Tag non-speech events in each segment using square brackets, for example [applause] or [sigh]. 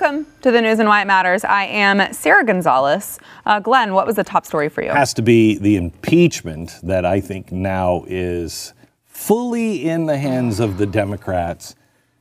Welcome to the news and why it matters. I am Sara Gonzales. Uh, Glenn, what was the top story for you? Has to be the impeachment that I think now is fully in the hands of the Democrats,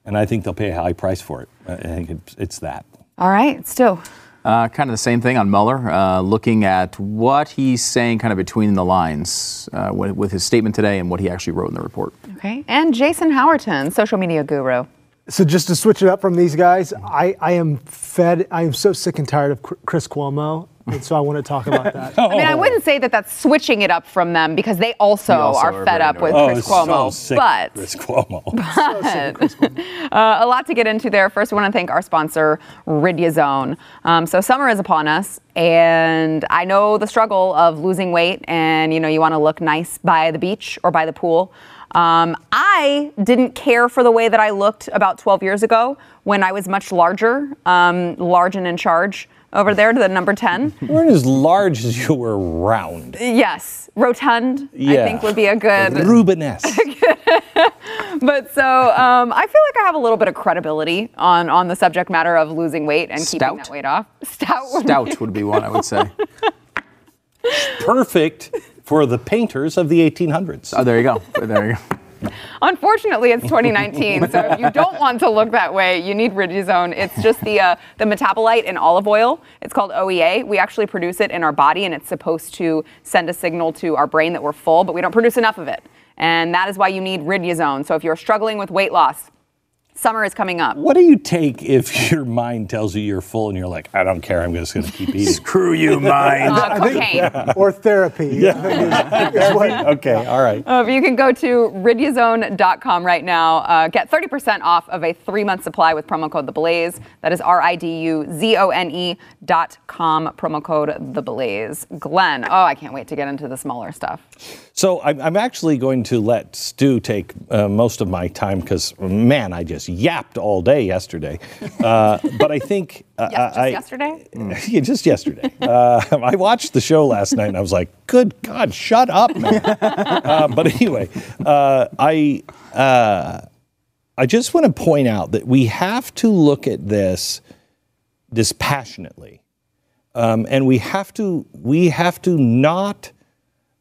and I think they'll pay a high price for it. I think it's, it's that. All right, Stu. Uh, kind of the same thing on Mueller, uh, looking at what he's saying kind of between the lines uh, with, with his statement today and what he actually wrote in the report. Okay. And Jason Howerton, social media guru. So just to switch it up from these guys, I, I am fed. I am so sick and tired of Chris Cuomo, and so I want to talk about [laughs] that. I mean, I wouldn't say that that's switching it up from them because they also, also are are fed up with annoyed. Chris Cuomo. sick but of Chris Cuomo. So sick Chris Cuomo. Uh, a lot to get into there. First, I want to thank our sponsor, Riduzone. Um, so summer is upon us, and I know the struggle of losing weight, and you know you want to look nice by the beach or by the pool. Um, I didn't care for the way that I looked about 12 years ago when I was much larger, um, large and in charge over there to the number 10. [laughs] you weren't as large as you were round. yes, rotund, I think would be a good. Rubenesque. [laughs] But so um, I feel like I have a little bit of credibility on on the subject matter of losing weight and keeping that weight off. [laughs] Stout. would be- Stout would be one, I would say. Perfect for the painters of the 1800s. Oh, there you go. There you go. [laughs] Unfortunately, it's 2019, so if you don't want to look that way, you need Riduzone. It's just the uh, the metabolite in olive oil. It's called OEA. We actually produce it in our body, and it's supposed to send a signal to our brain that we're full, but we don't produce enough of it, and that is why you need Riduzone. So if you're struggling with weight loss, summer is coming up. What do you take if [laughs] your mind tells you you're full and you're like, I don't care, I'm just going to keep eating? Screw you, [laughs] mind. Uh, I think- cocaine. [laughs] or therapy. I think is- is what- okay, all right. Uh, you can go to riduzone.com right now. Uh, get 30% off of a three month supply with promo code The Blaze. That is R I D U Z O N E dot com, promo code The Blaze. Glenn, oh, I can't wait to get into the smaller stuff. So I'm, I'm actually going to let Stu take uh, most of my time because, man, I just yapped all day yesterday. Uh, [laughs] but I think uh, Yes, just I, yesterday? [laughs] yeah, just yesterday. Uh, [laughs] I watched the show last night and I was like, "Good God, shut up, man!" uh, but anyway, uh, I uh, I just want to point out that we have to look at this dispassionately, um, and we have to we have to not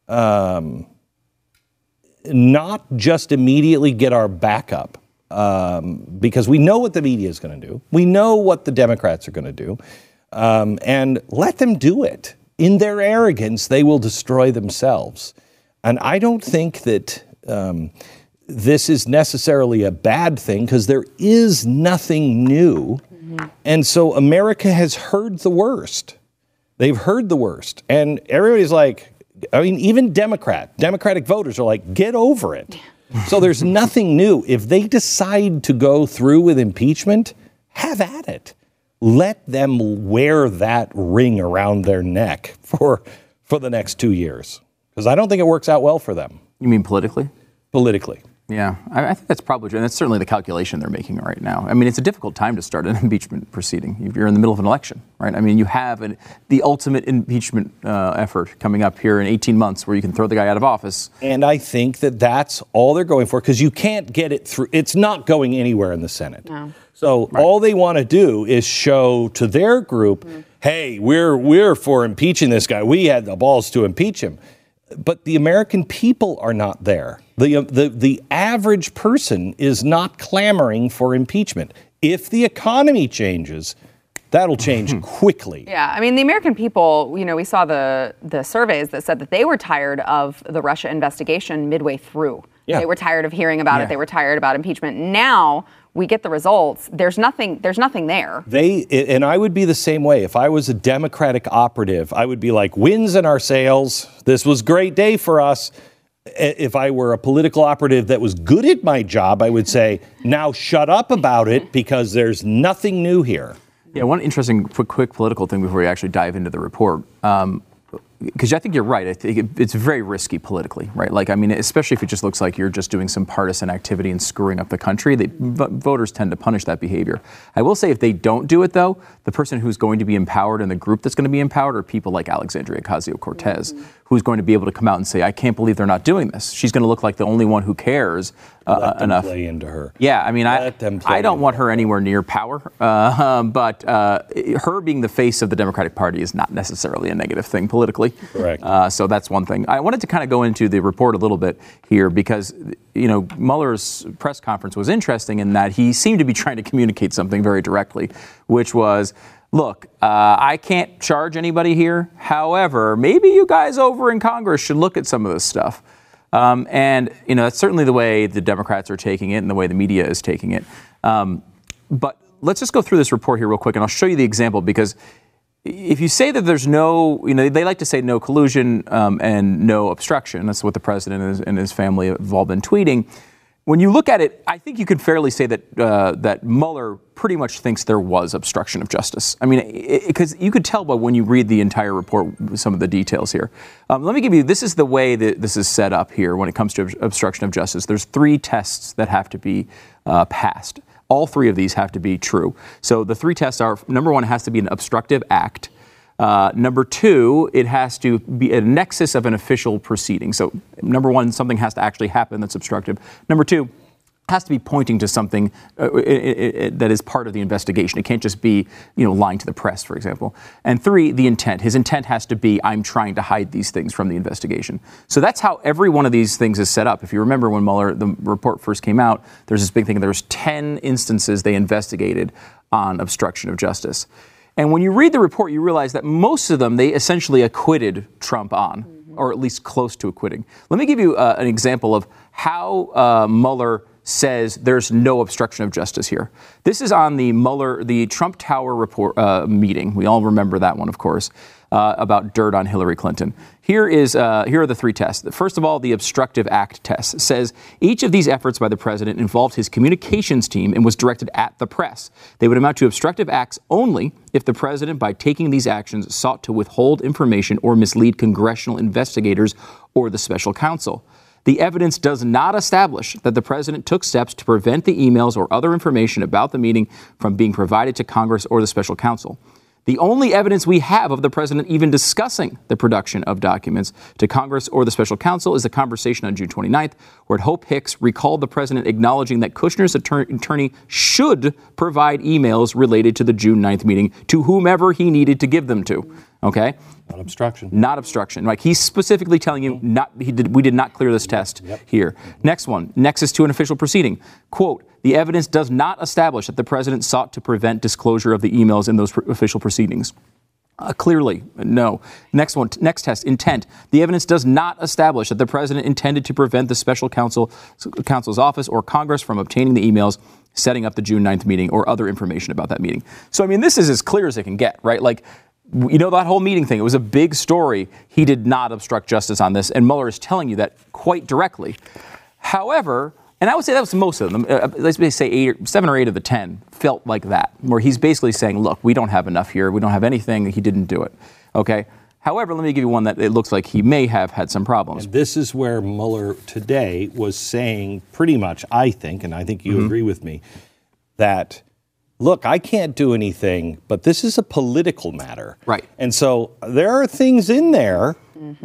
um, not just immediately get our back up um, because we know what the media is going to do. We know what the Democrats are going to do. Um, and let them do it. In their arrogance, they will destroy themselves. And I don't think that um, this is necessarily a bad thing because there is nothing new. And so America has heard the worst. They've heard the worst. And everybody's like, I mean, even Democrat, Democratic voters are like, get over it. so there's nothing new. If they decide to go through with impeachment, have at it. Let them wear that ring around their neck [laughs] for, for the next two years. Because I don't think it works out well for them You mean politically? politically. Yeah, I, I think that's probably true. And that's certainly the calculation they're making right now. I mean, it's a difficult time to start an [laughs] impeachment proceeding. You're in the middle of an election, right? I mean, you have an, the ultimate impeachment uh, effort coming up here in 18 months where you can throw the guy out of office. And I think that that's all they're going for because you can't get it through. It's not going anywhere in the Senate. So all they want to do is show to their group, hey, we're we're for impeaching this guy. We had the balls to impeach him. But the American people are not there. The, uh, the, the average person is not clamoring for impeachment. If the economy changes, that'll change [laughs] quickly. Yeah, I mean, the American people, you know, we saw the, the surveys that said that they were tired of the Russia investigation midway through. Yeah. They were tired of hearing about Yeah. it. They were tired about impeachment. Now we get the results. There's nothing. There's nothing there. They and I would be the same way. If I was a Democratic operative, I would be like, "Wins in our sails. This was great day for us." If I were a political operative that was good at my job, I would say, "Now shut up about it because there's nothing new here." Yeah, one interesting quick, quick political thing before we actually dive into the report. Um, because I think you're right. I think it, it's very risky politically, right? Like, I mean, especially if it just looks like you're just doing some partisan activity and screwing up the country. They, v- voters tend to punish that behavior. I will say, if they don't do it, though, the person who's going to be empowered and the group that's going to be empowered are people like Alexandria Ocasio Cortez, who's going to be able to come out and say, I can't believe they're not doing this. She's going to look like the only one who cares uh, Let them enough. play into her. Yeah, I mean, I, Let them play I don't want her anywhere near power, uh, [laughs] but uh, her being the face of the Democratic Party is not necessarily a negative thing politically. Correct. Uh, so that's one thing. I wanted to kind of go into the report a little bit here because, you know, Mueller's press conference was interesting in that he seemed to be trying to communicate something very directly, which was. Look, uh, I can't charge anybody here. However, maybe you guys over in Congress should look at some of this stuff. Um, and you know that's certainly the way the Democrats are taking it, and the way the media is taking it. Um, but let's just go through this report here real quick, and I'll show you the example because if you say that there's no, you know, they like to say no collusion um, and no obstruction. That's what the president and his, and his family have all been tweeting. When you look at it, I think you could fairly say that uh, that Mueller pretty much thinks there was obstruction of justice. I mean, because you could tell by when you read the entire report some of the details here. Um, let me give you this is the way that this is set up here when it comes to ob- obstruction of justice. There's three tests that have to be uh, passed. All three of these have to be true. So the three tests are number one, has to be an obstructive act. Uh, number two, it has to be a nexus of an official proceeding. So, number one, something has to actually happen that's obstructive. Number two, has to be pointing to something uh, i- i- i- that is part of the investigation. It can't just be, you know, lying to the press, for example. And three, the intent. His intent has to be, I'm trying to hide these things from the investigation. So that's how every one of these things is set up. If you remember when Mueller, the report first came out, there's this big thing. There's 10 instances they investigated on obstruction of justice. And when you read the report, you realize that most of them they essentially acquitted Trump on, or at least close to acquitting. Let me give you uh, an example of how uh, Mueller says there's no obstruction of justice here. This is on the Mueller, the Trump Tower report uh, meeting. We all remember that one, of course, uh, about dirt on Hillary Clinton. Here is uh, here are the three tests. First of all, the obstructive act test says each of these efforts by the president involved his communications team and was directed at the press. They would amount to obstructive acts only if the president, by taking these actions, sought to withhold information or mislead congressional investigators or the special counsel. The evidence does not establish that the president took steps to prevent the emails or other information about the meeting from being provided to Congress or the special counsel. The only evidence we have of the president even discussing the production of documents to Congress or the special counsel is a conversation on June 29th, where Hope Hicks recalled the president acknowledging that Kushner's attorney should provide emails related to the June 9th meeting to whomever he needed to give them to. Okay? Not obstruction. Not obstruction. Like he's specifically telling you, not he did, we did not clear this test here. Next one, nexus to an official proceeding. Quote: The evidence does not establish that the president sought to prevent disclosure of the emails in those pr- official proceedings. Uh, clearly, no. Next one, next test, intent. The evidence does not establish that the president intended to prevent the special counsel, counsel's office or Congress from obtaining the emails, setting up the June 9th meeting, or other information about that meeting. So, I mean, this is as clear as it can get, right? Like, you know, that whole meeting thing, it was a big story. He did not obstruct justice on this, and Mueller is telling you that quite directly. However, and I would say that was most of them. Uh, let's say eight, or, seven or eight of the ten felt like that, where he's basically saying, "Look, we don't have enough here. We don't have anything. He didn't do it." Okay. However, let me give you one that it looks like he may have had some problems. This is where Mueller today was saying pretty much, I think, and I think you Mm-hmm. agree with me, that look, I can't do anything, but this is a political matter. Right. And so there are things in there,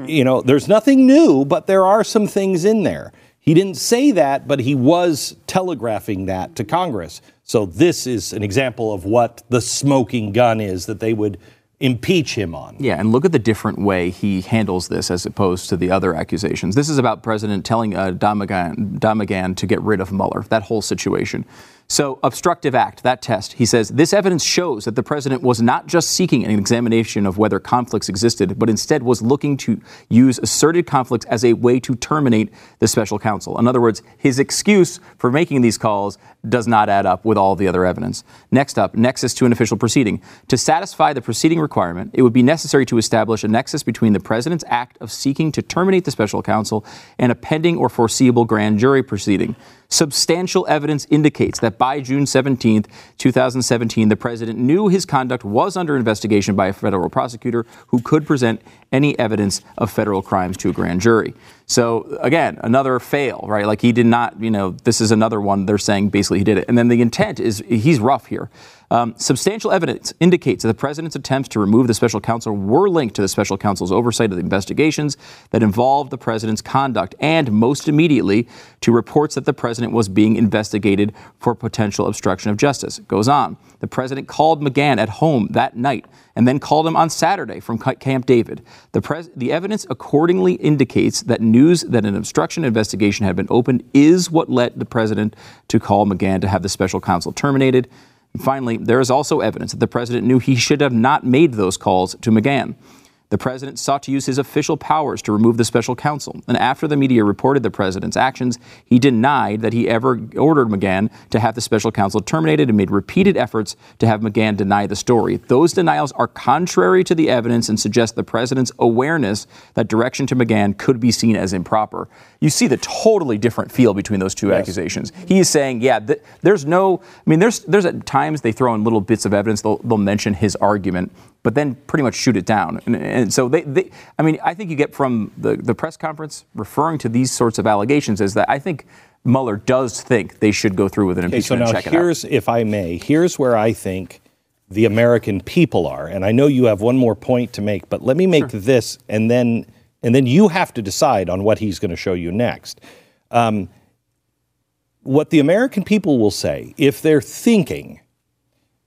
you know, there's nothing new, but there are some things in there. He didn't say that, but he was telegraphing that to Congress. So this is an example of what the smoking gun is that they would impeach him on. Yeah, and look at the different way he handles this as opposed to the other accusations. This is about President telling uh, Don McGahn, Damagan to get rid of Mueller, that whole situation. So, obstructive act, that test, he says, this evidence shows that the president was not just seeking an examination of whether conflicts existed, but instead was looking to use asserted conflicts as a way to terminate the special counsel. In other words, his excuse for making these calls does not add up with all the other evidence. Next up, nexus to an official proceeding. To satisfy the proceeding requirement, it would be necessary to establish a nexus between the president's act of seeking to terminate the special counsel and a pending or foreseeable grand jury proceeding. Substantial evidence indicates that by June 17, 2017, the president knew his conduct was under investigation by a federal prosecutor who could present any evidence of federal crimes to a grand jury. So again, another fail, right? Like he did not, you know, this is another one. They're saying basically he did it. And then the intent is he's rough here. Um, substantial evidence indicates that the president's attempts to remove the special counsel were linked to the special counsel's oversight of the investigations that involved the president's conduct, and most immediately to reports that the president was being investigated for potential obstruction of justice. Goes on. The president called McGahn at home that night and then called him on Saturday from Camp David. The, pres- the evidence accordingly indicates that news that an obstruction investigation had been opened is what led the president to call McGahn to have the special counsel terminated. And finally, there is also evidence that the president knew he should have not made those calls to McGahn. The president sought to use his official powers to remove the special counsel, and after the media reported the president's actions, he denied that he ever ordered McGahn to have the special counsel terminated and made repeated efforts to have McGahn deny the story. Those denials are contrary to the evidence and suggest the president's awareness that direction to McGahn could be seen as improper. You see the totally different feel between those two yes. accusations. He is saying, yeah, th- there's no, I mean, there's, there's at times they throw in little bits of evidence, they'll, they'll mention his argument but then pretty much shoot it down. And, and so they, they, I mean, I think you get from the, the press conference referring to these sorts of allegations is that I think Mueller does think they should go through with an okay, impeachment so now here's, if I may, here's where I think the American people are. And I know you have one more point to make, but let me make sure. this, and then and then you have to decide on what he's going to show you next. Um, what the American people will say, if they're thinking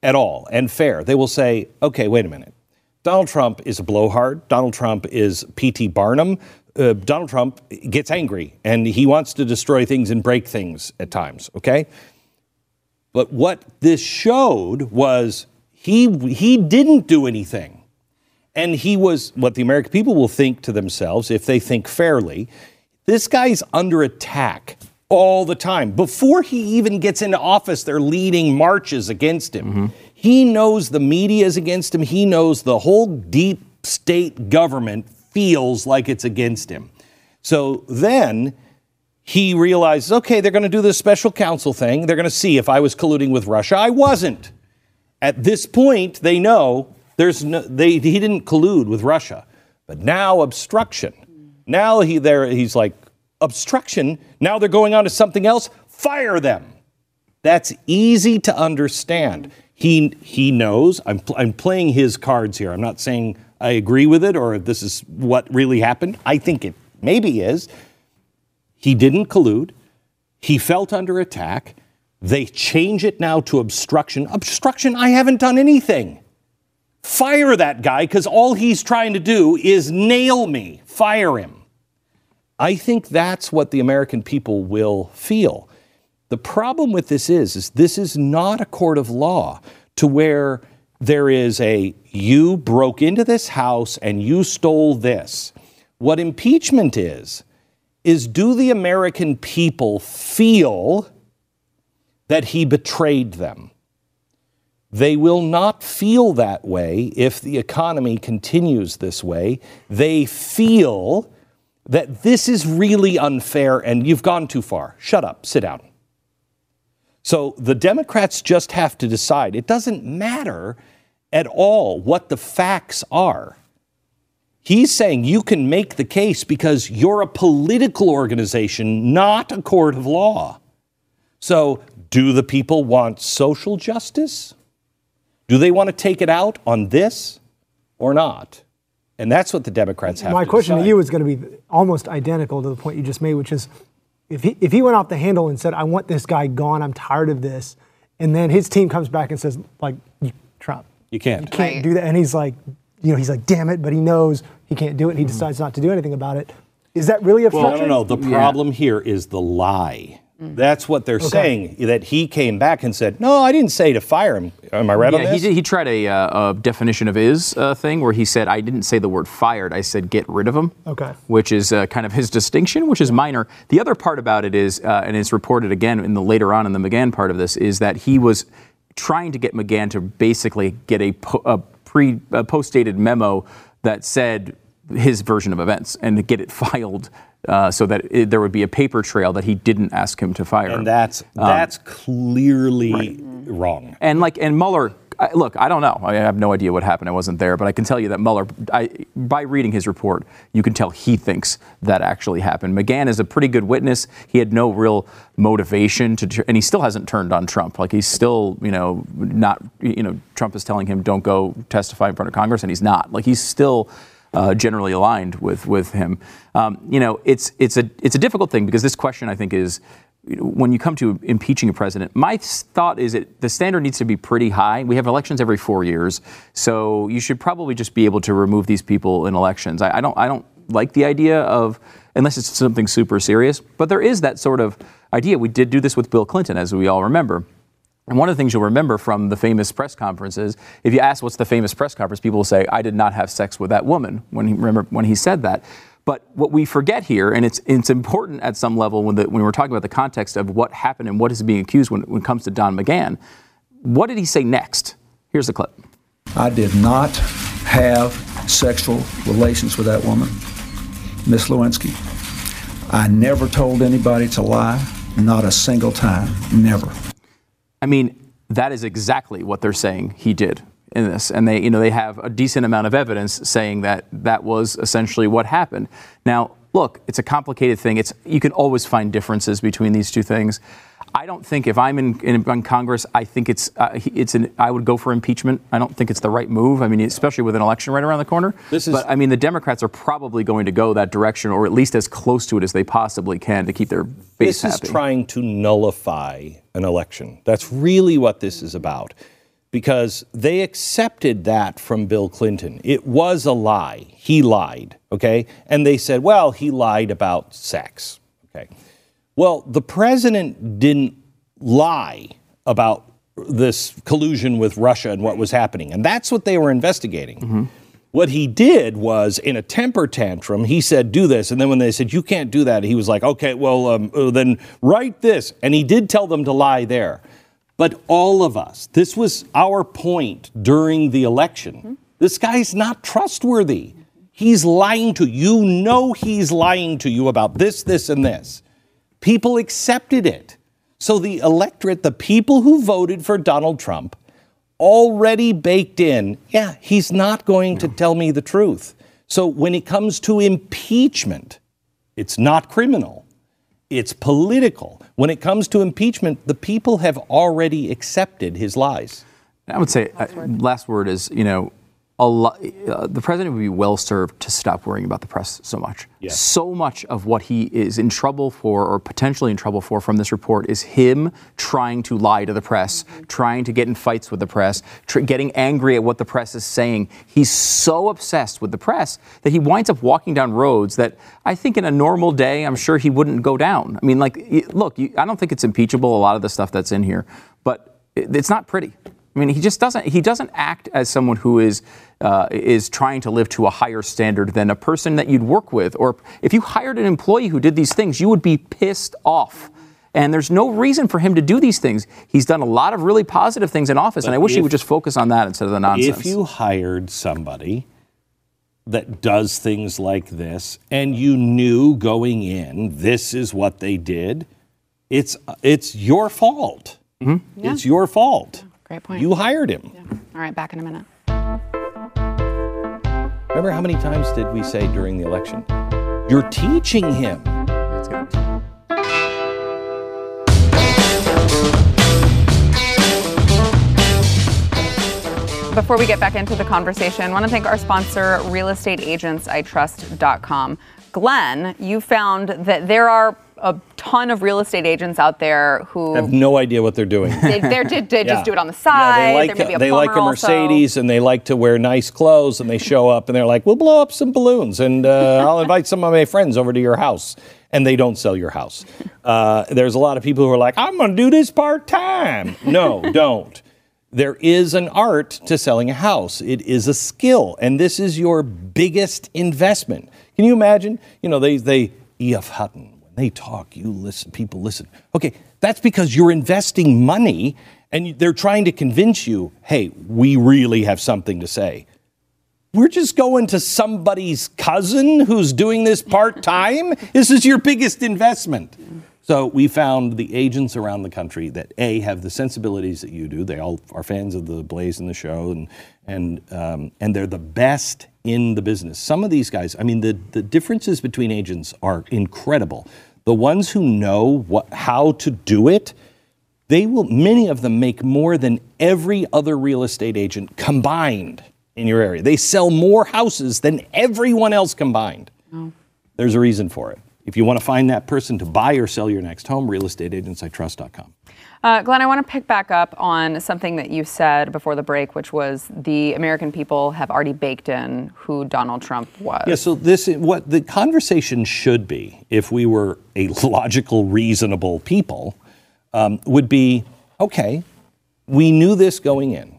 at all and fair, they will say, okay, wait a minute. Donald Trump is a blowhard. Donald Trump is P.T. Barnum. Uh, Donald Trump gets angry and he wants to destroy things and break things at times, okay? But what this showed was he, he didn't do anything. And he was what the American people will think to themselves if they think fairly. This guy's under attack all the time. Before he even gets into office, they're leading marches against him. Mm-hmm. He knows the media is against him. He knows the whole deep state government feels like it's against him. So then he realizes, okay, they're going to do this special counsel thing. They're going to see if I was colluding with Russia. I wasn't. At this point, they know there's no, they, he didn't collude with Russia. But now obstruction. Now he there he's like, obstruction. Now they're going on to something else. Fire them. That's easy to understand. He, he knows. I'm, I'm playing his cards here. I'm not saying I agree with it or this is what really happened. I think it maybe is. He didn't collude. He felt under attack. They change it now to obstruction. Obstruction, I haven't done anything. Fire that guy because all he's trying to do is nail me. Fire him. I think that's what the American people will feel. The problem with this is, is this is not a court of law to where there is a you broke into this house and you stole this. What impeachment is, is do the American people feel that he betrayed them? They will not feel that way if the economy continues this way. They feel that this is really unfair and you've gone too far. Shut up, sit down. So the Democrats just have to decide. It doesn't matter at all what the facts are. He's saying you can make the case because you're a political organization, not a court of law. So, do the people want social justice? Do they want to take it out on this or not? And that's what the Democrats have My to question decide. to you is going to be almost identical to the point you just made, which is if he, if he went off the handle and said, I want this guy gone, I'm tired of this, and then his team comes back and says, like, Trump, you can't. You can't right. do that. And he's like, you know, he's like, damn it, but he knows he can't do it, and he mm-hmm. decides not to do anything about it. Is that really a Well, no, no, no. The problem yeah. here is the lie. Mm. That's what they're okay. saying. That he came back and said, "No, I didn't say to fire him." Am I right yeah, on this? He, he tried a, uh, a, definition of his uh, thing where he said, "I didn't say the word fired. I said get rid of him." Okay. Which is uh, kind of his distinction, which is minor. The other part about it is, uh, and it's reported again in the later on in the McGahn part of this, is that he was trying to get McGahn to basically get a, po- a pre a post-dated memo that said his version of events and to get it [laughs] filed uh, so that it, there would be a paper trail that he didn't ask him to fire. And that's um, that's clearly right. wrong. And like and Mueller, I, look, I don't know. I have no idea what happened. I wasn't there, but I can tell you that Mueller, I, by reading his report, you can tell he thinks that actually happened. McGahn is a pretty good witness. He had no real motivation to, and he still hasn't turned on Trump. Like he's still, you know, not, you know, Trump is telling him don't go testify in front of Congress, and he's not. Like he's still. Uh, generally aligned with with him, um, you know, it's it's a it's a difficult thing because this question I think is when you come to impeaching a president, my thought is that the standard needs to be pretty high. We have elections every four years, so you should probably just be able to remove these people in elections. I, I don't, I don't like the idea of unless it's something super serious, but there is that sort of idea. We did do this with Bill Clinton, as we all remember. And one of the things you'll remember from the famous press conferences, if you ask what's the famous press conference, people will say, "I did not have sex with that woman." When he remember when he said that. But what we forget here, and it's, it's important at some level when, the, when we're talking about the context of what happened and what is being accused when, when it comes to Don McGahn, what did he say next? Here's the clip. I did not have sexual relations with that woman, Miss Lewinsky. I never told anybody to lie, not a single time, never. I mean, that is exactly what they're saying he did in this, and they, you know, they have a decent amount of evidence saying that that was essentially what happened. Now, look, it's a complicated thing. It's you can always find differences between these two things. I don't think if I'm in, in, in Congress, I think it's uh, it's an I would go for impeachment. I don't think it's the right move. I mean, especially with an election right around the corner. This is, but I mean, the Democrats are probably going to go that direction, or at least as close to it as they possibly can to keep their base this happy. This is trying to nullify an election. That's really what this is about because they accepted that from Bill Clinton. It was a lie. He lied, okay? And they said, well, he lied about sex, okay? Well, the president didn't lie about this collusion with Russia and what was happening. And that's what they were investigating. Mm-hmm. What he did was, in a temper tantrum, he said, Do this. And then when they said, You can't do that, he was like, Okay, well, um, uh, then write this. And he did tell them to lie there. But all of us, this was our point during the election. Mm-hmm. This guy's not trustworthy. He's lying to you. You know he's lying to you about this, this, and this. People accepted it. So the electorate, the people who voted for Donald Trump, already baked in, yeah, he's not going to tell me the truth. So when it comes to impeachment, it's not criminal, it's political. When it comes to impeachment, the people have already accepted his lies. I would say last word, uh, last word is you know Lot, uh, the president would be well served to stop worrying about the press so much. Yes. So much of what he is in trouble for, or potentially in trouble for, from this report is him trying to lie to the press, mm-hmm. trying to get in fights with the press, tr- getting angry at what the press is saying. He's so obsessed with the press that he winds up walking down roads that I think in a normal day, I'm sure he wouldn't go down. I mean, like, look, you, I don't think it's impeachable, a lot of the stuff that's in here, but it, it's not pretty. I mean, he just doesn't. He doesn't act as someone who is uh, is trying to live to a higher standard than a person that you'd work with. Or if you hired an employee who did these things, you would be pissed off. And there's no reason for him to do these things. He's done a lot of really positive things in office, but and I wish if, he would just focus on that instead of the nonsense. If you hired somebody that does things like this, and you knew going in this is what they did, it's it's your fault. Mm-hmm. Yeah. It's your fault. Great point. You hired him. Yeah. All right, back in a minute. Remember how many times did we say during the election, you're teaching him? That's good. Before we get back into the conversation, I want to thank our sponsor, realestateagentsitrust.com. Glenn, you found that there are a ton of real estate agents out there who have no idea what they're doing. They, they yeah. just do it on the side. Yeah, they like, they like a Mercedes also. and they like to wear nice clothes and they show up and they're like, we'll blow up some balloons and uh, I'll invite some of my friends over to your house. And they don't sell your house. Uh, there's a lot of people who are like, I'm going to do this part time. No, [laughs] don't. There is an art to selling a house. It is a skill, and this is your biggest investment. Can you imagine? You know, they, they E.F. Hutton they talk, you listen, people listen. Okay, that's because you're investing money and they're trying to convince you, hey, we really have something to say. We're just going to somebody's cousin who's doing this part time. [laughs] this is your biggest investment. So we found the agents around the country that a have the sensibilities that you do. They all are fans of the Blaze and the show, and and um, and they're the best in the business. Some of these guys, I mean, the the differences between agents are incredible. The ones who know what how to do it, they will. Many of them make more than every other real estate agent combined in your area. They sell more houses than everyone else combined. Oh. There's a reason for it. If you want to find that person to buy or sell your next home, realestateagentsitrust.com. Uh, Glenn, I want to pick back up on something that you said before the break, which was the American people have already baked in who Donald Trump was. Yeah, so this what the conversation should be, if we were a [laughs] logical, reasonable people, um, would be okay. We knew this going in.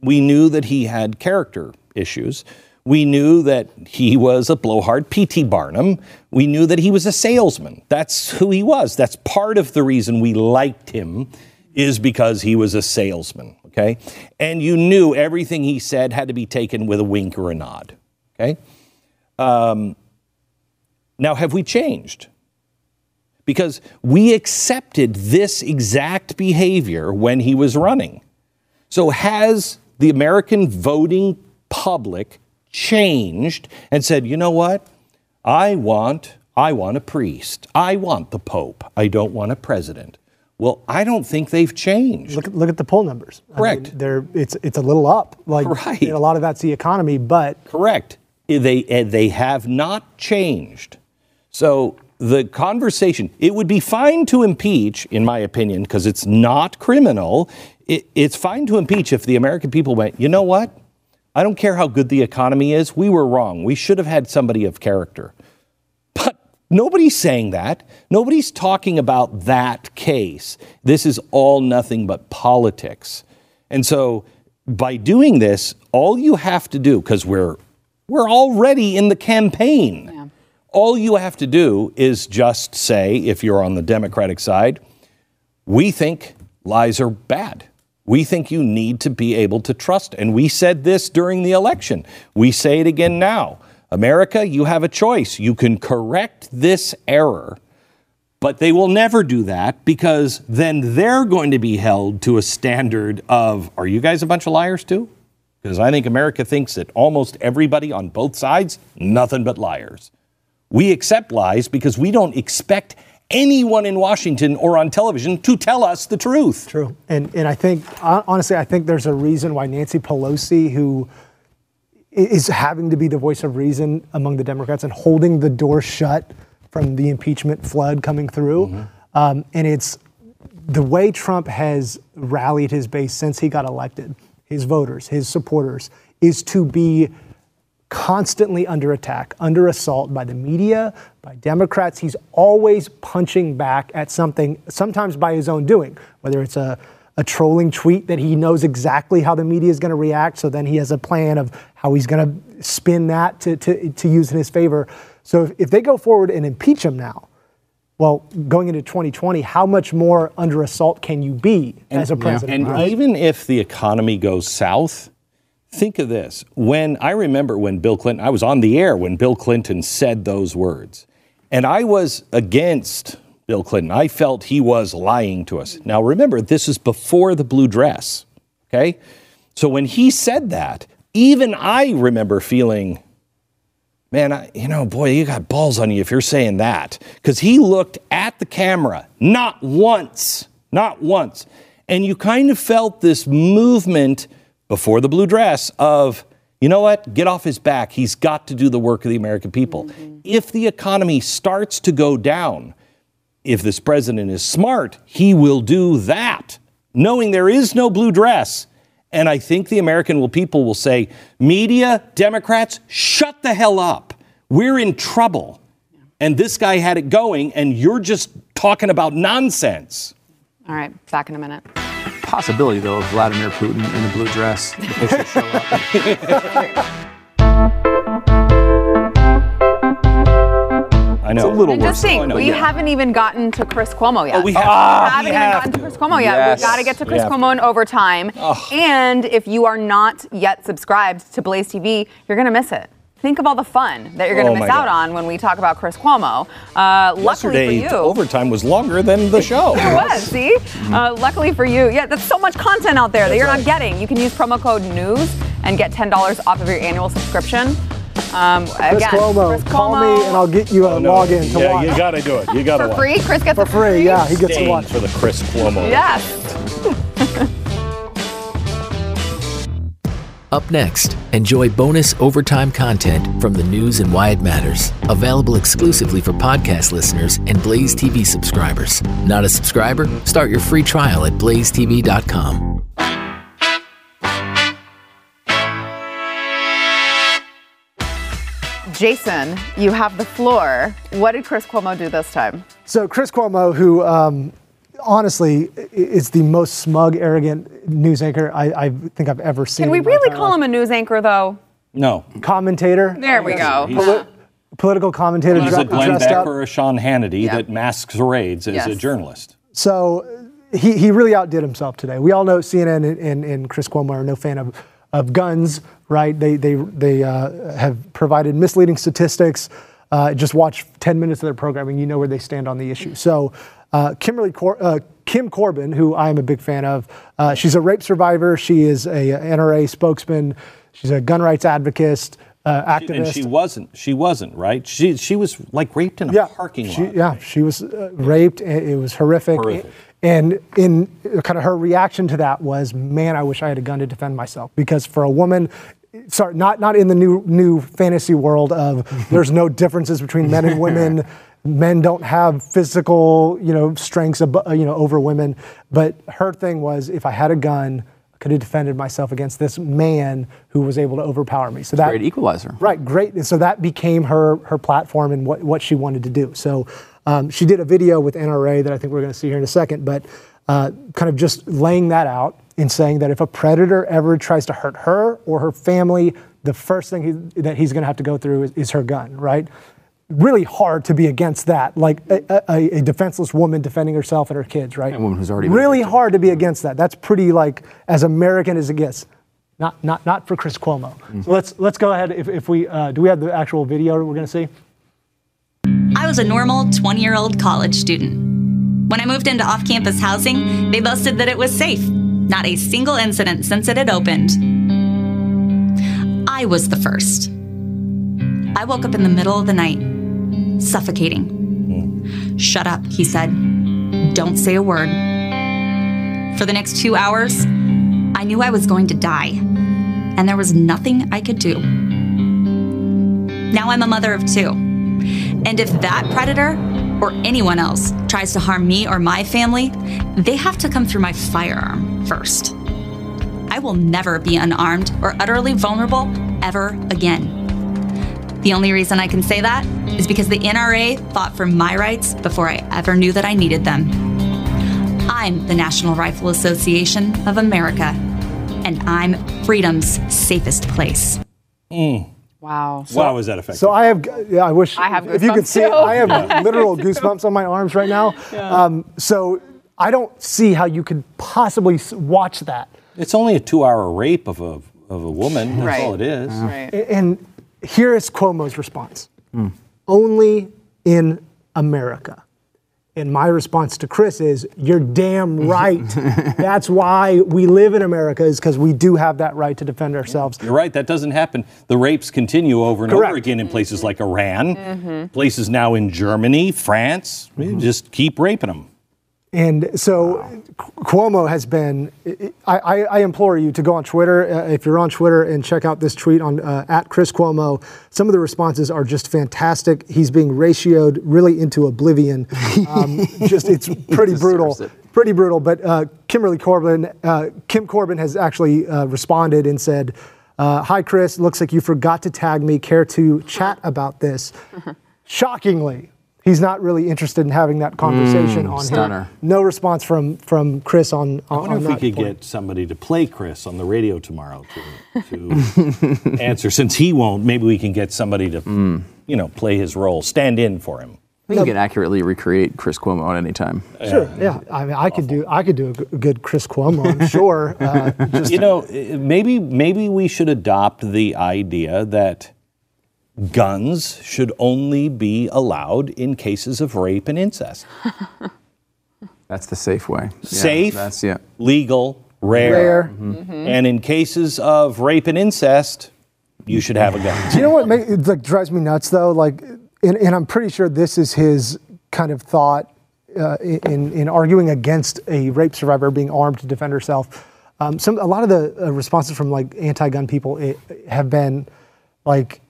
We knew that he had character issues. We knew that he was a blowhard, P.T. Barnum. We knew that he was a salesman. That's who he was. That's part of the reason we liked him, is because he was a salesman. Okay, and you knew everything he said had to be taken with a wink or a nod. Okay. Um, now, have we changed? Because we accepted this exact behavior when he was running. So, has the American voting public changed and said, you know what? I want, I want a priest. I want the Pope. I don't want a president. Well, I don't think they've changed. Look, at- look at the poll numbers. I mean, Correct. they're it's it's a little up. Like Right. and a lot of that's the economy, but Correct. They, eh, they have not changed. So the conversation, it would be fine to impeach, in my opinion, because it's not criminal. It, it's fine to impeach if the American people went, you know what? I don't care how good the economy is. We were wrong. We should have had somebody of character. But nobody's saying that. Nobody's talking about that case. This is all nothing but politics. And so by doing this, all you have to do, because we're we're already in the campaign. All you have to do is just say, if you're on the Democratic side, we think lies are bad. We think you need to be able to trust. And we said this during the election. We say it again now. America, you have a choice. You can correct this error, but they will never do that because then they're going to be held to a standard of, are you guys a bunch of liars too? Because I think America thinks that almost everybody on both sides, nothing but liars. We accept lies because we don't expect anyone in Washington or on television to tell us the truth. True. And and I think honestly, I think there's a reason why Nancy Pelosi, who is having to be the voice of reason among the Democrats and holding the door shut from the impeachment flood coming through, um, and it's the way Trump has rallied his base since he got elected, his voters, his supporters, is to be constantly under attack, under assault by the media, by Democrats. He's always punching back at something, sometimes by his own doing, whether it's a, a trolling tweet that he knows exactly how the media is going to react. So then he has a plan of how he's going to spin that to, to, to use in his favor. So if, if they go forward and impeach him now, well, going into 2020, how much more under assault can you be as a president? And right? even if the economy goes south, think of this. When I remember when Bill Clinton, I was on the air when Bill Clinton said those words, and I was against Bill Clinton. I felt he was lying to us. Now remember, this is before the blue dress, okay? So when he said that, even I remember feeling, man, I, you know, boy, you got balls on you if you're saying that. Because he looked at the camera, not once, not once. And you kind of felt this movement before the blue dress of, you know what, get off his back. He's got to do the work of the American people. Mm-hmm. If the economy starts to go down, if this president is smart, he will do that, knowing there is no blue dress. And I think the American will, people will say, media, Democrats, shut the hell up. We're in trouble. And this guy had it going, and you're just talking about nonsense. All right, back in a minute. Possibility, though, of Vladimir Putin in a blue dress. If they should show up. [laughs] I know. a little And just think, I we yeah. haven't even gotten to Chris Cuomo yet. Oh, we have- we haven't ah, we even have gotten to to. Chris Cuomo yet. Yes. We've got to get to Chris We have Cuomo in overtime. And if you are not yet subscribed to Blaze TV, you're going to miss it. Think of all the fun that you're going to Oh, miss out gosh. on when we talk about Chris Cuomo. Uh, luckily Yesterday, for you, overtime was longer than the show. [laughs] It was, see? Uh, luckily for you, yeah, that's so much content out there that you're not getting. You can use promo code NEWS and get $10 off of your annual subscription. Um, Chris again, Cuomo, Chris call me and I'll get you a No, login to yeah, watch. you got to do it. You got to for free. Chris gets For it free, yeah, he gets to watch. for the Chris Cuomo. Yes. [laughs] Up next, enjoy bonus overtime content from the news and why it matters. Available exclusively for podcast listeners and Blaze TV subscribers. Not a subscriber? Start your free trial at blazetv.com. Jason, you have the floor. What did Chris Cuomo do this time? So Chris Cuomo, who um, honestly i- is the most smug, arrogant news anchor I, I think I've ever seen. Can we really call life. him a news anchor, though? No. commentator? There we go. He's- Political commentator He's dre- a Glenn dressed Beck up. or a Sean Hannity Yeah. that masquerades as a journalist. So he, he really outdid himself today. We all know CNN and, and, and Chris Cuomo are no fan of, of guns, right? They, they, they uh, have provided misleading statistics. Uh, just watch 10 minutes of their programming, you know where they stand on the issue. So uh, Kimberly Cor- uh, Kim Corbin, who I am a big fan of, uh, she's a rape survivor. She is a NRA spokesman. She's a gun rights advocate, uh, activist. And she wasn't. She wasn't, right? She she was like raped in a parking lot. She, yeah, she was uh, raped. It was horrific. Horrific. And in kind of her reaction to that was, "Man, I wish I had a gun to defend myself." Because for a woman, sorry, not not in the new new fantasy world of [laughs] there's no differences between men and women. [laughs] Men don't have physical, you know, strengths, you know, over women. But her thing was, if I had a gun, I could have defended myself against this man who was able to overpower me. So that Great equalizer. Right, great. And so that became her her platform and what, what she wanted to do. So um, she did a video with NRA that I think we're going to see here in a second, but uh, kind of just laying that out and saying that if a predator ever tries to hurt her or her family, the first thing he, that he's going to have to go through is, is her gun, right? Really hard to be against that, like a, a, a defenseless woman defending herself and her kids, right? A woman who's already really victim. hard to be against that. That's pretty like as American as it gets. Not, not, not for Chris Cuomo. So let's let's go ahead. If, if we uh, do we have the actual video we're going to see? I was a normal 20 year old college student. When I moved into off campus housing, they boasted that it was safe. Not a single incident since it had opened. I was the first. I woke up in the middle of the night, suffocating. Hmm. Shut up, he said. Don't say a word. For the next two hours, I knew I was going to die, and there was nothing I could do. Now I'm a mother of two. And if that predator or anyone else tries to harm me or my family, they have to come through my firearm first. I will never be unarmed or utterly vulnerable ever again. The only reason I can say that is because the NRA fought for my rights before I ever knew that I needed them. I'm the National Rifle Association of America, and I'm freedom's safest place. Wow. wow, was that effective? So I have. Yeah, I wish. I have if you could goosebumps see it. [laughs] I have literal goosebumps on my arms right now. Um, so I don't see how you could possibly watch that. it's only a two-hour rape of a of a woman. That's Right. all it is. Right. And here is Cuomo's response only in America. And my response to Chris is, You're damn right. [laughs] That's why we live in America, is because we do have that right to defend ourselves. You're right. That doesn't happen. The rapes continue over and over again in places like Iran, mm-hmm. places now in Germany, France. We mm-hmm. Just keep raping them. And so Cuomo has been, I, I, I implore you to go on Twitter, uh, if you're on Twitter, and check out this tweet on uh, at Chris Cuomo. Some of the responses are just fantastic. He's being ratioed really into oblivion. [laughs] Um, just, it's pretty brutal. it. Pretty brutal. But uh, Kimberly Corbin, uh, Kim Corbin has actually uh, responded and said, uh, Hi, Chris. Looks like you forgot to tag me. Care to chat about this? [laughs] Shockingly, he's not really interested in having that conversation on stunner. here. No response from from Chris on. On I wonder on if we could point. get somebody to play Chris on the radio tomorrow to, to [laughs] answer. Since he won't, maybe we can get somebody to, you know, play his role, stand in for him. I think you can accurately recreate Chris Cuomo at any time. Sure. Yeah. I mean, I could do. I could do a good Chris Cuomo. I'm [laughs] sure. Uh, just You know, eh, maybe maybe we should adopt the idea that guns should only be allowed in cases of rape and incest. [laughs] That's the safe way. Yeah, Safe, That's yeah. legal, rare. Rare. Mm-hmm. And in cases of rape and incest, you should have a gun. Do you know what make, it, like drives me nuts though? Like, and, and I'm pretty sure this is his kind of thought uh, in in arguing against a rape survivor being armed to defend herself. Um, some a lot of the uh, responses from like anti-gun people eh, have been like,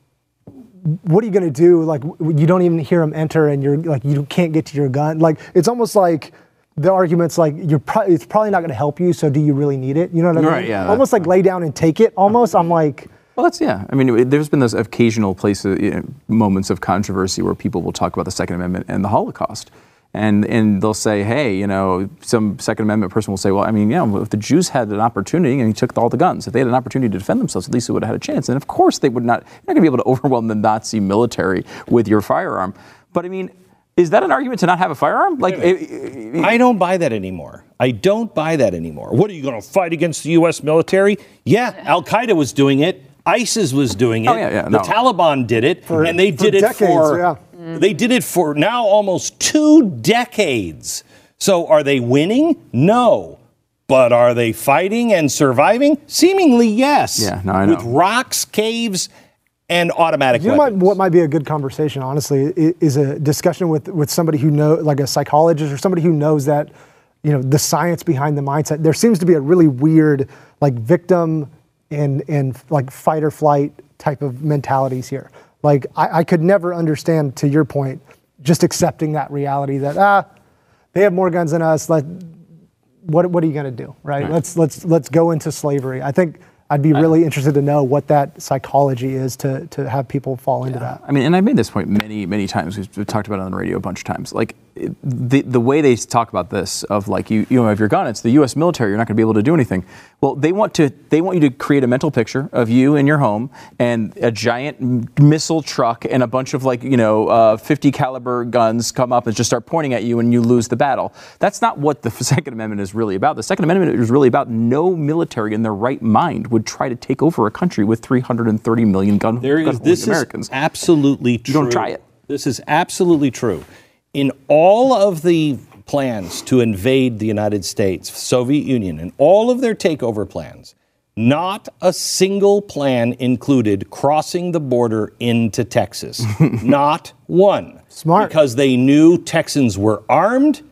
"What are you going to do? Like, you don't even hear them enter, and you're like, you can't get to your gun. Like, it's almost like." The argument's like you're pro- it's probably not going to help you. So do you really need it? You know what I mean? Right, yeah, Almost like lay down and take it. Almost. I'm like, Well, that's yeah. I mean, it- there's been those occasional places, you know, moments of controversy where people will talk about the Second Amendment and the Holocaust, and and they'll say, hey, you know, some Second Amendment person will say, well, I mean, you know, if the Jews had an opportunity and he took all the guns, if they had an opportunity to defend themselves, at least they would have had a chance. And of course, they would not. You're not going to be able to [laughs] overwhelm the Nazi military with your firearm. But I mean. Is that an argument to not have a firearm? Like, it- eh, eh, eh. I don't buy that anymore. I don't buy that anymore. What are you going to fight against the U.S. military? Yeah, Al Qaeda was doing it. ISIS was doing oh, it. Oh, yeah, yeah, the no. Taliban did it, and they for did it decades, for. yeah. They did it for now almost two decades. So are they winning? No. But are they fighting and surviving? Seemingly yes. Yeah, no, I know. With rocks, caves, and automatic You know what, might be a good conversation, honestly, is a discussion with, with somebody who know, like a psychologist or somebody who knows that, you know, the science behind the mindset. There seems to be a really weird, like victim and and like fight or flight type of mentalities here. Like I, I could never understand, to your point, just accepting that reality that ah, they have more guns than us. Let what what are you going to do, right? Let's let's let's go into slavery. I think I'd be really interested to know what that psychology is to to have people fall into that. I mean, and I've made this point many, many times. We've, talked about it on the radio a bunch of times. Like the the way they talk about this of like you you know if you're gun, it's the U.S. military. You're not going to be able to do anything. Well, they want to they want you to create a mental picture of you in your home and a giant missile truck and a bunch of like you know uh, 50 caliber guns come up and just start pointing at you and you lose the battle. That's not what the [laughs] Second Amendment is really about. The Second Amendment is really about no military in their right mind would try to take over a country with 330 million gun, There gun is this Americans. is absolutely true. don't try it. This is absolutely true. In all of the plans to invade the United States, Soviet Union, and all of their takeover plans, not a single plan included crossing the border into Texas. [laughs] not one. Smart. Because they knew Texans were armed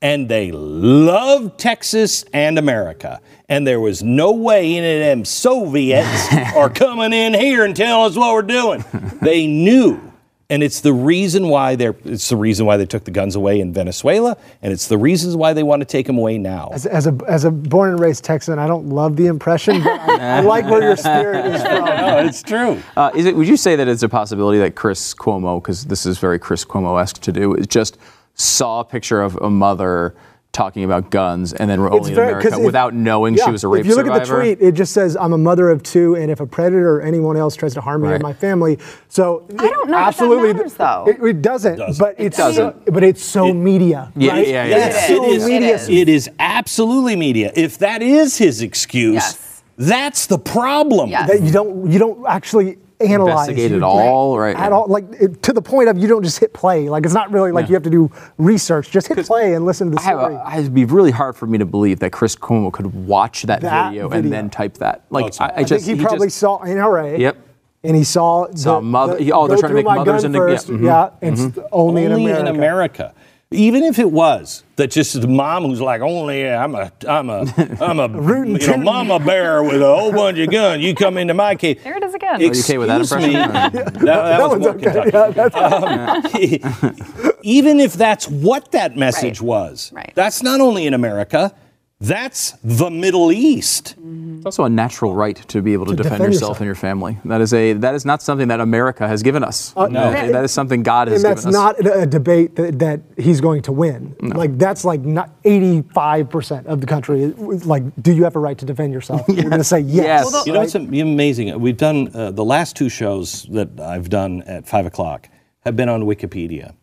and they loved Texas and America. And there was no way any of them Soviets [laughs] are coming in here and telling us what we're doing. They knew. And it's the reason why they're it's the reason why they took the guns away in Venezuela, and it's the reasons why they want to take them away now. As, as a as a born and raised Texan, I don't love the impression, but I, [laughs] I like where your spirit is from. [laughs] no, it's true. Uh, is it? Would you say that it's a possibility that Chris Cuomo, because this is very Chris Cuomo-esque to do, is just saw a picture of a mother talking about guns and then we're only in 'cause America if- without knowing yeah, she was a rape If you look survivor? at the tweet, it just says, "I'm a mother of two, and if a predator or anyone else tries to harm me or my family, so I don't know if that absolutely, matters, though. It, it doesn't, but it's doesn't. So, but it's so media, Yeah, right? yeah, yeah, It's yeah. so it is. media. It is. It is absolutely media. If that is his excuse, Yes. that's the problem. Yes. that you don't you don't actually analyze Investigate You- it all, right, At yeah. all, like it, to the point of you don't just hit play. Like it's not really like you have to do research. Just hit play and listen to the I story. a, it'd be really hard for me to believe that Chris Cuomo could watch that, That video, video. and then type that. Like, it's- I, I I just I think he probably just, saw NRA. Yep. And he saw Saw the, mother- the- oh, they're trying to make mothers gun into- yeah, first. mhm. Yeah, it's only, in America. in America. Even if it was that just the mom who's like, only I'm a I'm a [laughs] I'm a [laughs] Rootin' you know, mama bear with a whole bunch of guns. You come into my cave. There it is again. Are you okay with that Excuse impression? me. [laughs] That, that was one's more okay. Kentucky. Um, even if that's what that message Right. was, Right. that's not only in America. That's the Middle East. It's also a natural right to be able to, defend, defend yourself yourself. and your family. That is a that is not something that America has given us. Uh, no, and- that is something God has given us. And that's not a debate that, that he's going to win. Like that's like not 85% of the country. Like, do you have a right to defend yourself? You're going to say yes. Yes. Well, You know, it's amazing. We've done uh, the last two shows that I've done at five o'clock have been on Wikipedia,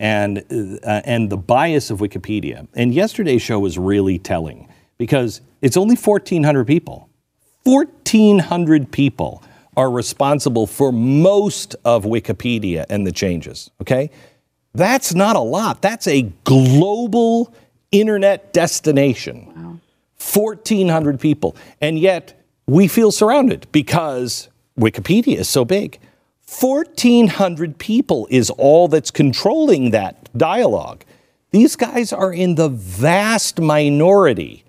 and uh, and the bias of Wikipedia. And yesterday's show was really telling because it's only fourteen hundred people. Fourteen hundred people are responsible for most of Wikipedia and the changes. Okay? That's not a lot. That's a global internet destination. Wow. 1,400 people. And yet we feel surrounded because Wikipedia is so big. 1,400 people is all that's controlling that dialogue. These guys are in the vast minority.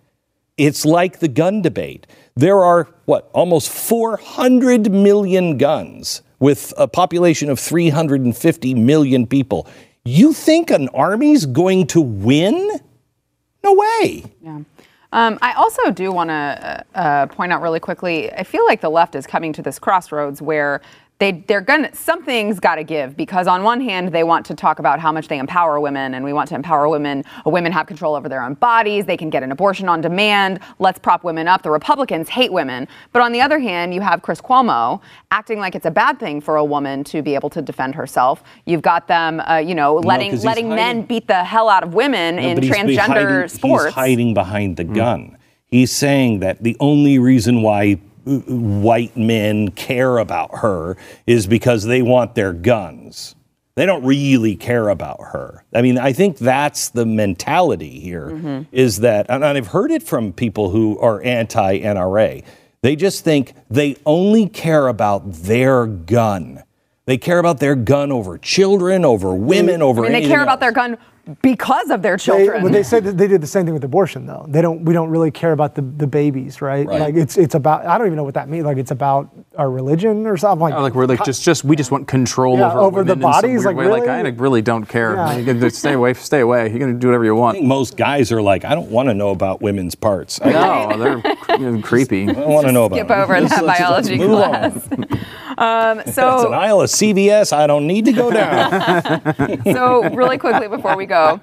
It's like the gun debate. There are, what, almost 400 million guns with a population of 350 million people. You think an army's going to win? No way. Yeah. Um, I also do want to uh, uh, point out really quickly. I feel like the left is coming to this crossroads where they they're gonna something's got to give because on one hand they want to talk about how much they empower women and we want to empower women. Women have control over their own bodies. They can get an abortion on demand. Let's prop women up. The Republicans hate women, but on the other hand, you have Chris Cuomo acting like it's a bad thing for a woman to be able to defend herself. You've got them, uh, you know, letting he's letting men hiding- beat the hell out of women in he's transgender hiding- sports. He's hiding behind the gun. He's saying that the only reason why white men care about her is because they want their guns. They don't really care about her. I mean, I think that's the mentality here. Mm-hmm. Is that, and I've heard it from people who are anti NRA. They just think they only care about their gun. They care about their gun over children, over women, over I mean, they care about else. their gun because of their They, children. they said that they did the same thing with abortion, though. They don't. We don't really care about the, the babies, right? Right. Like it's it's about. I don't even know what that means. Like it's about our religion or something. Like, Oh, like we're like just just we just want control Yeah, over over the women in bodies, like, way. like really? I really don't care. Yeah. You can stay away, stay away. You're gonna do whatever you I want. think most guys are like, I don't want to know about women's parts. I No, they're you [laughs] know, creepy. I don't want to know about skip them. over Let's- that let's- let's biology move class. [laughs] Um, It's an aisle of CVS. I don't need to go down. [laughs] so really quickly before we go,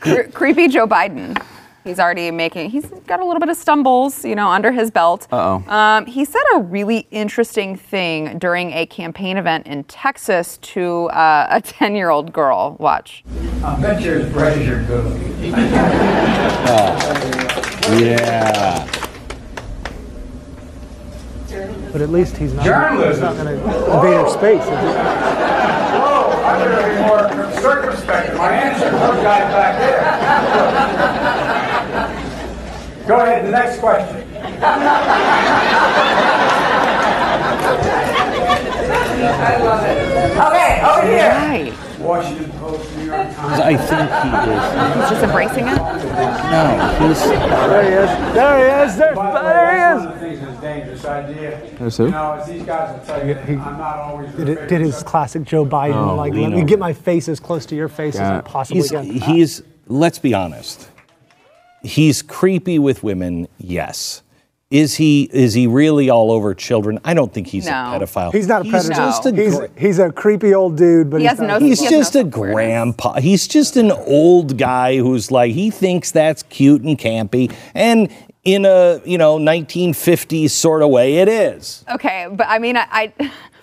cre- creepy Joe Biden. He's already making. He's got a little bit of stumbles, you know, under his belt. Uh-oh. Um, he said a really interesting thing during a campaign event in Texas to uh, a [laughs] ten-year-old girl. Watch. I bet you're as bright as you're good yeah. but at least he's not. Journalism. He's not going to invade our space. [laughs] is he? Whoa, I better be more circumspect my answer. Those guys back there. Go ahead, the next question. I love it. Okay, over here. Right. Washington Post, New York Times. I think he is. He's just embracing it. No, he's. There he is. There he is. There, By the way, there that's he one of the things that's a dangerous idea. There's who? You know, as these guys will tell you, I'm not always is. Did, it, did his subject. classic Joe Biden, Oh, like, let me get my face as close to your face as I possibly He's, can. he's. Let's be honest. He's creepy with women. Yes. Is he? Is he really all over children? I don't think he's No. a pedophile. He's not a predator. just a he's, gra- he's a creepy old dude, but He he's has not no- He's He has just a self-awareness. grandpa. He's just an old guy who's like he thinks that's cute and campy, and in a you know 1950s sort of way, it is. Okay, but I mean, I, I [laughs]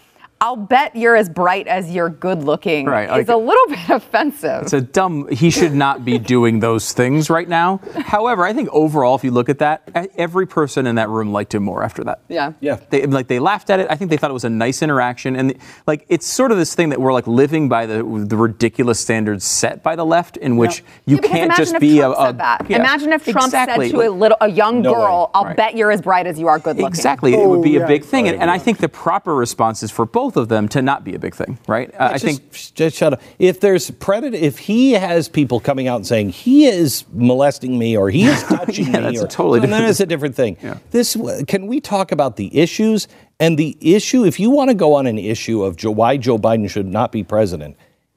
I'll bet you're as bright as you're good looking. Right, It's like- a little [laughs] bit offensive. It's a dumb. He should not be doing those things right now. However, I think overall, if you look at that, every person in that room liked him more after that. yeah. Yeah. They like they laughed at it. I think they thought it was a nice interaction, and like it's sort of this thing that we're like living by the the ridiculous standards set by the left, in which you Yeah, can't just be Trump a, a said that. yeah, imagine if Trump exactly. said to a little, a young No girl, way. "I'll Right. bet you're as bright as you are good looking." Exactly, it would be Oh, a big yeah. thing, and, and I think the proper response is for both of them to not be a big thing, right? Uh, I Just- think just shut up. If there's predator, if he has people coming out and saying he is molesting me or he is [laughs] touching Yeah, me, that's or, a totally then different- that's a different thing. Yeah. This can we talk about the issues and the issue? If you want to go on an issue of why Joe Biden should not be president,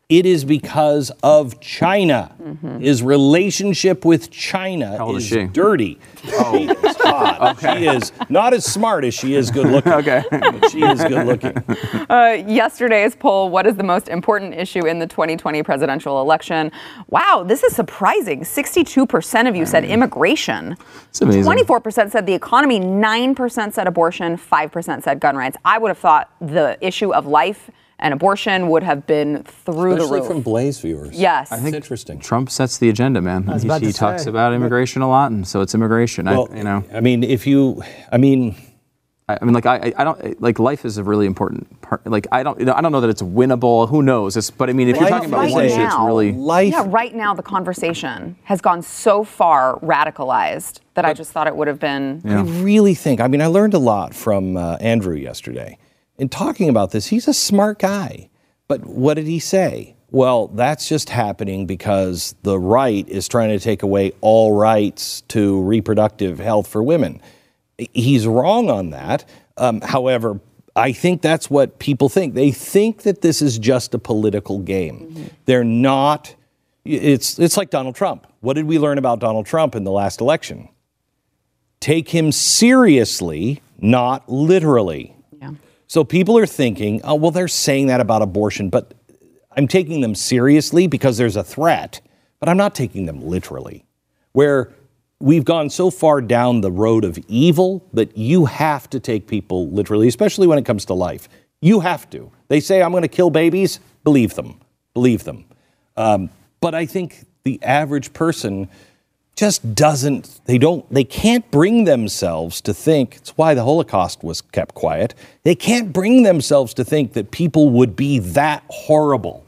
it is because of China. His relationship with China How is is she? dirty. Oh, she is [laughs] hot. She is not as smart as she is good looking. Okay. [laughs] but she is good looking. [laughs] Uh, yesterday's poll: What is the most important issue in the 2020 presidential election? Wow, this is surprising. 62% of you said immigration. It's amazing. 24% said the economy. 9% said abortion. 5% said gun rights. I would have thought the issue of life and abortion would have been through the Especially roof. from Blaze viewers. Yes. I think interesting. Trump sets the agenda, man. He, he talks say. about immigration a lot, and so it's immigration. Well, I, you know, I mean, if you, I mean, I I mean, like I, I- I don't like life is a really important part. Like I don't, you know, I don't know that it's winnable. Who knows? It's, but I mean, if you're talking about is one a- issue, it's really life. Yeah, right now the conversation has gone so far radicalized that I just thought it would have been. I really think. I mean, I learned a lot from uh, Andrew yesterday in talking about this. He's a smart guy, but what did he say? Well, that's just happening because the right is trying to take away all rights to reproductive health for women. He's wrong on that. Um, however, I think that's what people think. They think that this is just a political game. They're not. It's it's like Donald Trump. What did we learn about Donald Trump in the last election? take him seriously, not literally. So people are thinking, oh, well, they're saying that about abortion, but I'm taking them seriously because there's a threat, but I'm not taking them literally. Where we've gone so far down the road of evil that you have to take people literally, especially when it comes to life. You have to. They say, I'm going to kill babies, believe them. Believe them. Um, but I think the average person just doesn't they don't they can't bring themselves to think it's why the holocaust was kept quiet they can't bring themselves to think that people would be that horrible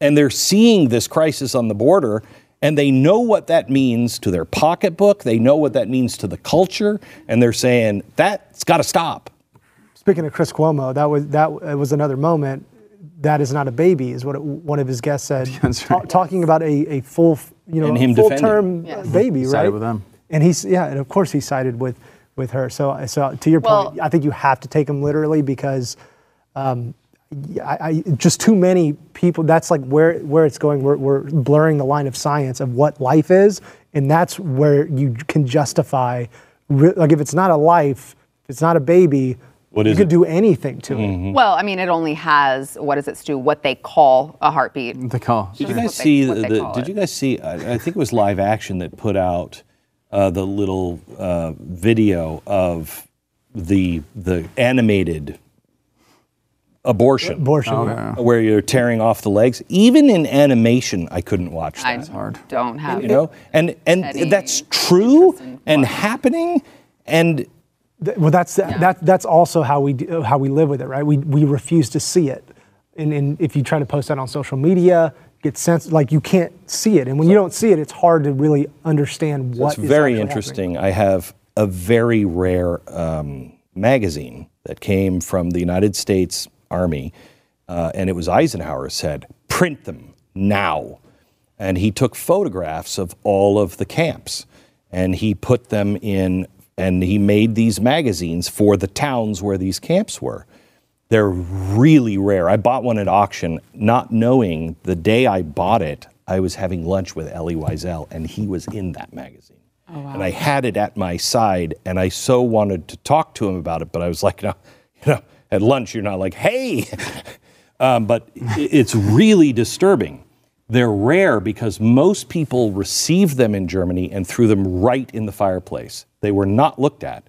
and they're seeing this crisis on the border and they know what that means to their pocketbook they know what that means to the culture and they're saying that's got to stop Speaking of Chris Cuomo, that was that was another moment. That is not a baby, is what it, one of his guests said. [laughs] That's Ta- talking about a, a full, you know, And him full term Yes. baby, right? Sided with them. And he's yeah, and of course he sided with with her. So so to your Well- point, I think you have to take him literally because um, I, I, just too many people. That's like where where it's going. We're, we're blurring the line of science of what life is, and that's where you can justify. Like if it's not a life, if it's not a baby, What you could it? do anything to it. Well, I mean, it only has what does it, Stu? What they call a heartbeat. the call. Did you guys what they- see what the? Did it. you guys see? I, I think it was Live Action that put out uh, the little uh, video of the the animated abortion, Abortion. where you're tearing off the legs. Even in animation, I couldn't watch I hard. don't have. You know, and and Any that's true and happening, and Th- Well, that's that. That's also how we do, how we live with it, right? We we refuse to see it, and, and if you try to post that on social media, get sense like you can't see it, and when you don't see it, it's hard to really understand what. It's is very actually interesting. I have a very rare um, magazine that came from the United States Army, uh, and it was Eisenhower said, "Print them now," and he took photographs of all of the camps, and he put them in, and he made these magazines for the towns where these camps were. They're really rare. I bought one at auction, not knowing the day I bought it, I was having lunch with Elie Wiesel, and he was in that magazine. Oh, wow. And I had it at my side, and I so wanted to talk to him about it, but I was like, no, [laughs] you know, at lunch you're not like, hey. [laughs] um, but it's really disturbing. They're rare because most people received them in Germany and threw them right in the fireplace. They were not looked at.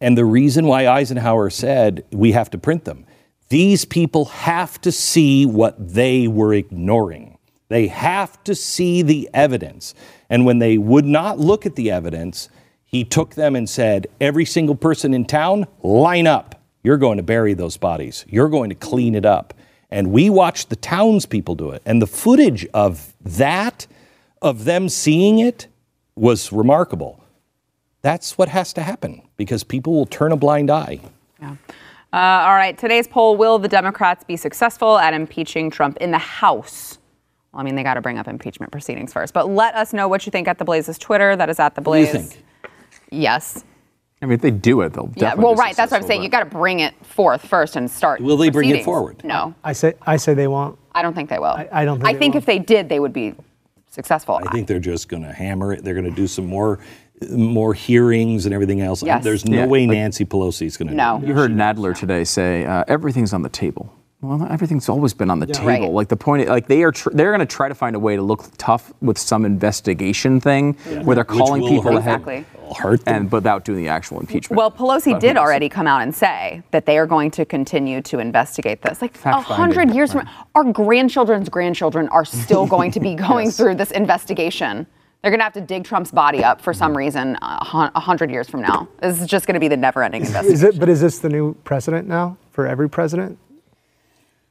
And the reason why Eisenhower said we have to print them, these people have to see what they were ignoring. They have to see the evidence. And when they would not look at the evidence, he took them and said, Every single person in town, line up. You're going to bury those bodies, you're going to clean it up. And we watched the townspeople do it. And the footage of that, of them seeing it, was remarkable. That's what has to happen because people will turn a blind eye. Uh, all right, today's poll Will the Democrats be successful at impeaching Trump in the House? Well, I mean, they got to bring up impeachment proceedings first, but let us know what you think at the Blaze's Twitter. That is at the What do you think? Yes. I mean, if they do it, they'll Yeah. definitely Well, be right. That's what I'm saying. but- You got to bring it forth first and start. Will they bring it forward? No, I say I say they won't. I don't think they will. I- I don't think I they think will. if they did, they would be successful. I think they're just going to hammer it. They're going to do some more, more hearings and everything else. Yes. There's no Yeah, way Nancy Pelosi is going to. No. You heard Nadler today say uh, everything's on the table. Well, everything's always been on the table. Right. Like the point, like they are, tr- they're going to try to find a way to look tough with some investigation thing where they're calling people hurt ahead, Exactly. Hurt them. and without doing the actual impeachment. Well, Pelosi But did already come out and say that they are going to continue to investigate this. Like a hundred years from our grandchildren's grandchildren are still [laughs] going to be going Yes. through this investigation. They're going to have to dig Trump's body up for some reason uh, a hundred years from now. This is just going to be the never-ending investigation. Is it? But is this the new precedent now for every president?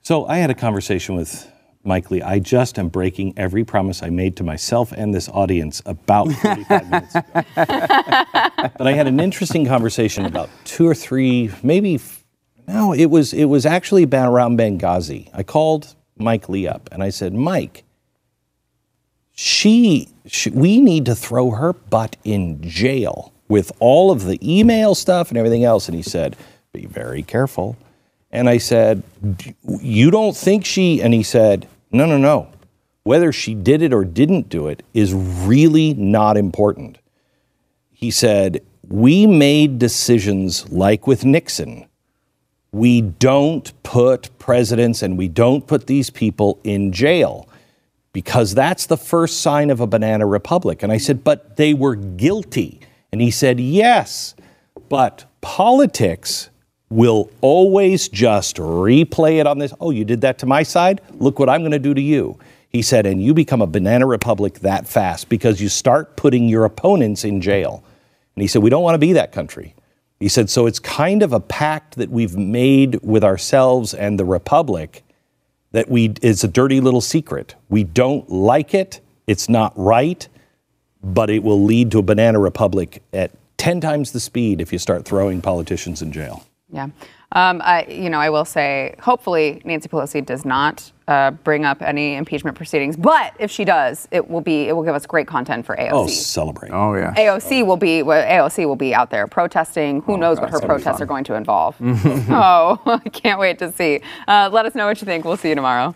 So I had a conversation with Mike Lee. I just am breaking every promise I made to myself and this audience about 45 minutes ago. [laughs] but I had an interesting conversation about two or three, maybe. No, it was it was actually about around Benghazi. I called Mike Lee up and I said, Mike, she, she we need to throw her butt in jail with all of the email stuff and everything else. And he said, be very careful. And I said, You don't think she? And he said, No, no, no. Whether she did it or didn't do it is really not important. He said, We made decisions like with Nixon. We don't put presidents and we don't put these people in jail because that's the first sign of a banana republic. And I said, But they were guilty. And he said, Yes, but politics will always just replay it on this. Oh, you did that to my side? Look what I'm going to do to you. He said, and you become a banana republic that fast because you start putting your opponents in jail. And he said, we don't want to be that country. He said, so it's kind of a pact that we've made with ourselves and the republic that we is a dirty little secret. We don't like it. It's not right, but it will lead to a banana republic at 10 times the speed if you start throwing politicians in jail. Yeah. Um, I, you know, I will say, hopefully, Nancy Pelosi does not uh, bring up any impeachment proceedings. But if she does, it will be it will give us great content for AOC. Oh, celebrate. Oh yeah. AOC will be well, AOC will be out there protesting. Who knows what her protests are going to involve? [laughs] oh, [laughs] I can't wait to see. Uh, let us know what you think. We'll see you tomorrow.